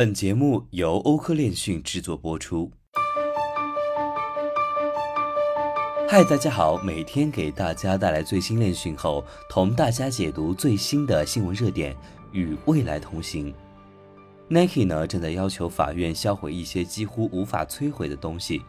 本节目由欧科链讯制作播出。嗨，大家好，每天给大家带来最新链讯后，同大家解读最新的新闻热点，与未来同行。Nike 呢正在要求法院销毁一些几乎无法摧毁的东西。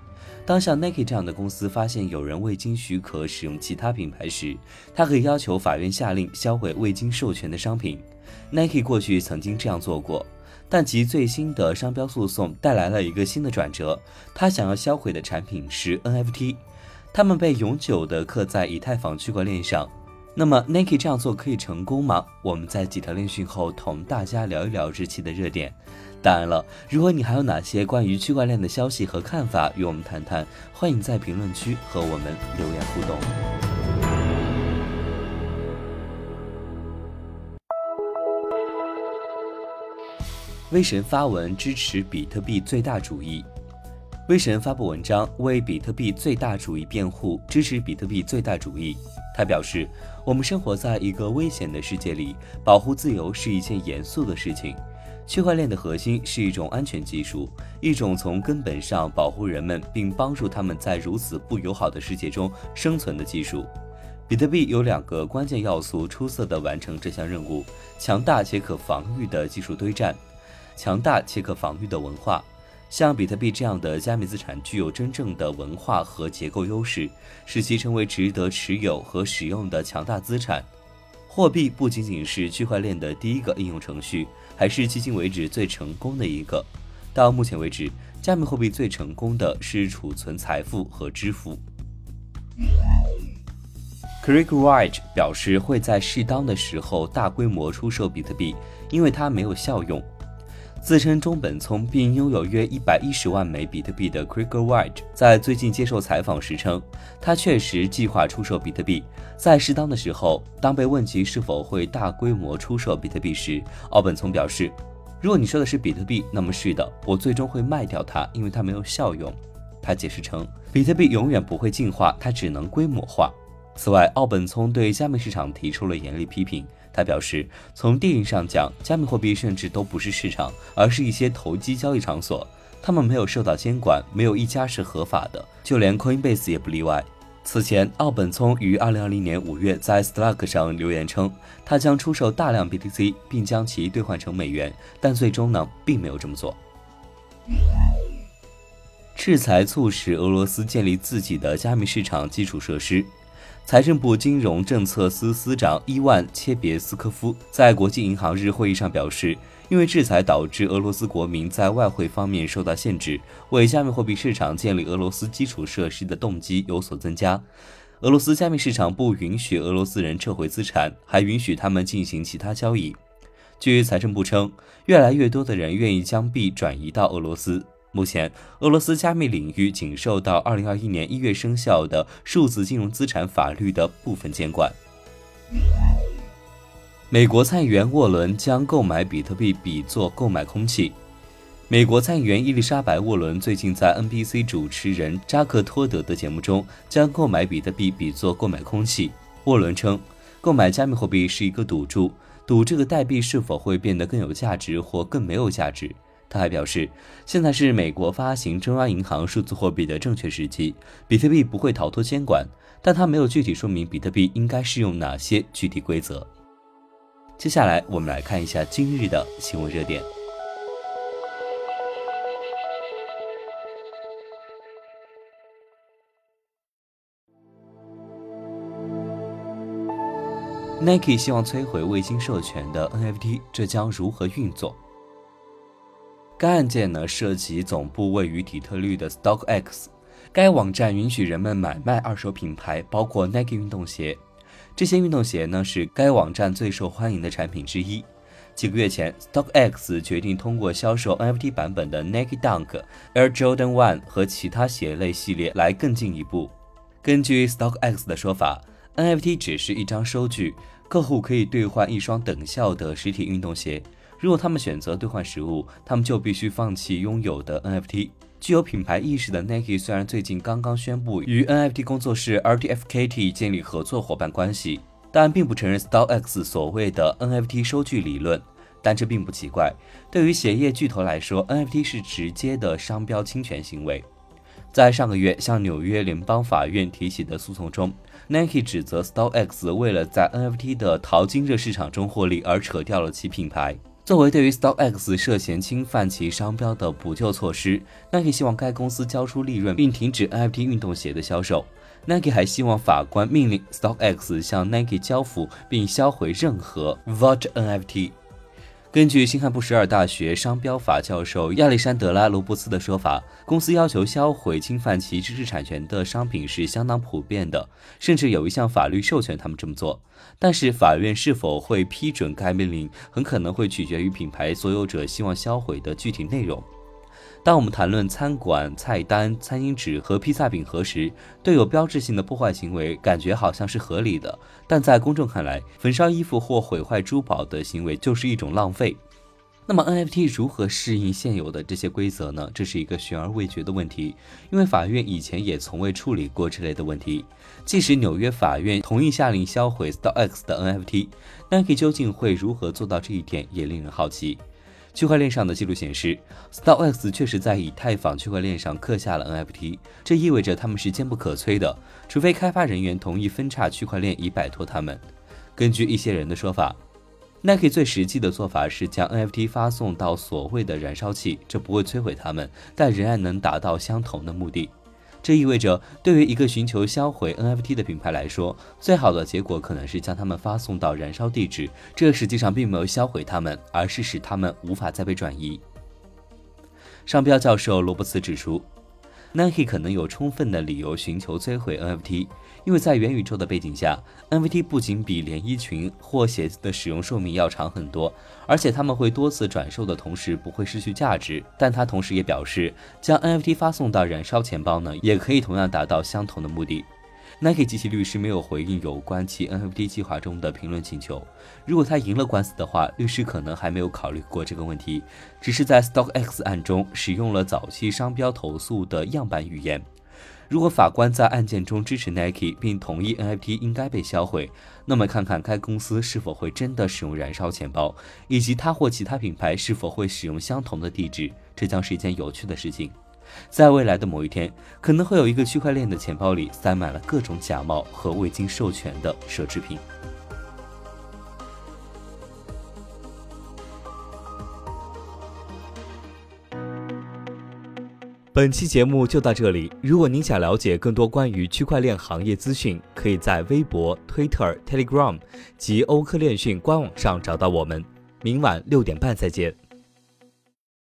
当像 Nike 这样的公司发现有人未经许可使用其他品牌时，它可以要求法院下令销毁未经授权的商品。Nike 过去曾经这样做过，但其最新的商标诉讼带来了一个新的转折。他想要销毁的产品是 NFT，它们被永久地刻在以太坊区块链上。那么 Nike 这样做可以成功吗？我们在几条链讯后同大家聊一聊这期的热点。当然了，如果你还有哪些关于区块链的消息和看法与我们谈谈，欢迎在评论区和我们留言互动。威神发文支持比特币最大主义。威神发布文章为比特币最大主义辩护，支持比特币最大主义。他表示：“我们生活在一个危险的世界里，保护自由是一件严肃的事情。区块链的核心是一种安全技术，一种从根本上保护人们并帮助他们在如此不友好的世界中生存的技术。比特币有两个关键要素，出色地完成这项任务：强大且可防御的技术堆栈，强大且可防御的文化。”像比特币这样的加密资产具有真正的文化和结构优势，使其成为值得持有和使用的强大资产。货币不仅仅是区块链的第一个应用程序，还是迄今为止最成功的一个。到目前为止，加密货币最成功的是储存财富和支付。Craig Wright 表示会在适当的时候大规模出售比特币，因为它没有效用。自称中本聪并拥有约一百一十万枚比特币的 Craig White 在最近接受采访时称，他确实计划出售比特币，在适当的时候。当被问及是否会大规模出售比特币时，奥本聪表示：“如果你说的是比特币，那么是的，我最终会卖掉它，因为它没有效用。”他解释称，比特币永远不会进化，它只能规模化。此外，奥本聪对加密市场提出了严厉批评。他表示，从定义上讲，加密货币甚至都不是市场，而是一些投机交易场所。他们没有受到监管，没有一家是合法的，就连 Coinbase 也不例外。此前，奥本聪于2020年5月在 Slack 上留言称，他将出售大量 BTC，并将其兑换成美元，但最终呢，并没有这么做。制裁促使俄罗斯建立自己的加密市场基础设施。财政部金融政策司司长伊万切别斯科夫在国际银行日会议上表示，因为制裁导致俄罗斯国民在外汇方面受到限制，为加密货币市场建立俄罗斯基础设施的动机有所增加。俄罗斯加密市场不允许俄罗斯人撤回资产，还允许他们进行其他交易。据财政部称，越来越多的人愿意将币转移到俄罗斯。目前，俄罗斯加密领域仅受到2021年1月生效的数字金融资产法律的部分监管。美国参议员沃伦将购买比特币比作购买空气。美国参议员伊丽莎白·沃伦最近在 NBC 主持人扎克托德的节目中，将购买比特币比作购买空气。沃伦称，购买加密货币是一个赌注，赌这个代币是否会变得更有价值或更没有价值。他还表示，现在是美国发行中央银行数字货币的正确时机，比特币不会逃脱监管，但他没有具体说明比特币应该适用哪些具体规则。接下来，我们来看一下今日的新闻热点。Nike 希望摧毁未经授权的 NFT，这将如何运作？该案件呢涉及总部位于底特律的 StockX，该网站允许人们买卖二手品牌，包括 Nike 运动鞋。这些运动鞋呢是该网站最受欢迎的产品之一。几个月前，StockX 决定通过销售 NFT 版本的 Nike Dunk、Air Jordan One 和其他鞋类系列来更进一步。根据 StockX 的说法，NFT 只是一张收据，客户可以兑换一双等效的实体运动鞋。如果他们选择兑换实物，他们就必须放弃拥有的 NFT。具有品牌意识的 Nike 虽然最近刚刚宣布与 NFT 工作室 RTFKT 建立合作伙伴关系，但并不承认 StockX 所谓的 NFT 收据理论。但这并不奇怪。对于鞋业巨头来说，NFT 是直接的商标侵权行为。在上个月向纽约联邦法院提起的诉讼中，Nike 指责 StockX 为了在 NFT 的淘金热市场中获利而扯掉了其品牌。作为对于 StockX 涉嫌侵犯其商标的补救措施，Nike 希望该公司交出利润并停止 NFT 运动鞋的销售。Nike 还希望法官命令 StockX 向 Nike 交付并销毁任何 Vault NFT。根据新罕布什尔大学商标法教授亚历山德拉·罗布斯的说法，公司要求销毁侵犯其知识产权的商品是相当普遍的，甚至有一项法律授权他们这么做。但是，法院是否会批准该命令，很可能会取决于品牌所有者希望销毁的具体内容。当我们谈论餐馆菜单、餐巾纸和披萨饼盒时，对有标志性的破坏行为感觉好像是合理的，但在公众看来，焚烧衣服或毁坏珠宝的行为就是一种浪费。那么 NFT 如何适应现有的这些规则呢？这是一个悬而未决的问题，因为法院以前也从未处理过这类的问题。即使纽约法院同意下令销毁 StockX 的 NFT，Nike 究竟会如何做到这一点，也令人好奇。区块链上的记录显示，StarX 确实在以太坊区块链上刻下了 NFT，这意味着他们是坚不可摧的，除非开发人员同意分叉区块链以摆脱他们。根据一些人的说法，Nike 最实际的做法是将 NFT 发送到所谓的燃烧器，这不会摧毁他们，但仍然能达到相同的目的。这意味着，对于一个寻求销毁 NFT 的品牌来说，最好的结果可能是将它们发送到燃烧地址。这实际上并没有销毁它们，而是使它们无法再被转移。商标教授罗伯茨指出。Nike 可能有充分的理由寻求摧毁 NFT，因为在元宇宙的背景下，NFT 不仅比连衣裙或鞋子的使用寿命要长很多，而且他们会多次转售的同时不会失去价值。但他同时也表示，将 NFT 发送到燃烧钱包呢，也可以同样达到相同的目的。Nike 及其律师没有回应有关其 NFT 计划中的评论请求。如果他赢了官司的话，律师可能还没有考虑过这个问题，只是在 StockX 案中使用了早期商标投诉的样板语言。如果法官在案件中支持 Nike 并同意 NFT 应该被销毁，那么看看该公司是否会真的使用燃烧钱包，以及它或其他品牌是否会使用相同的地址，这将是一件有趣的事情。在未来的某一天，可能会有一个区块链的钱包里塞满了各种假冒和未经授权的奢侈品。本期节目就到这里。如果您想了解更多关于区块链行业资讯，可以在微博、Twitter、Telegram 及欧科链讯官网上找到我们。明晚六点半再见。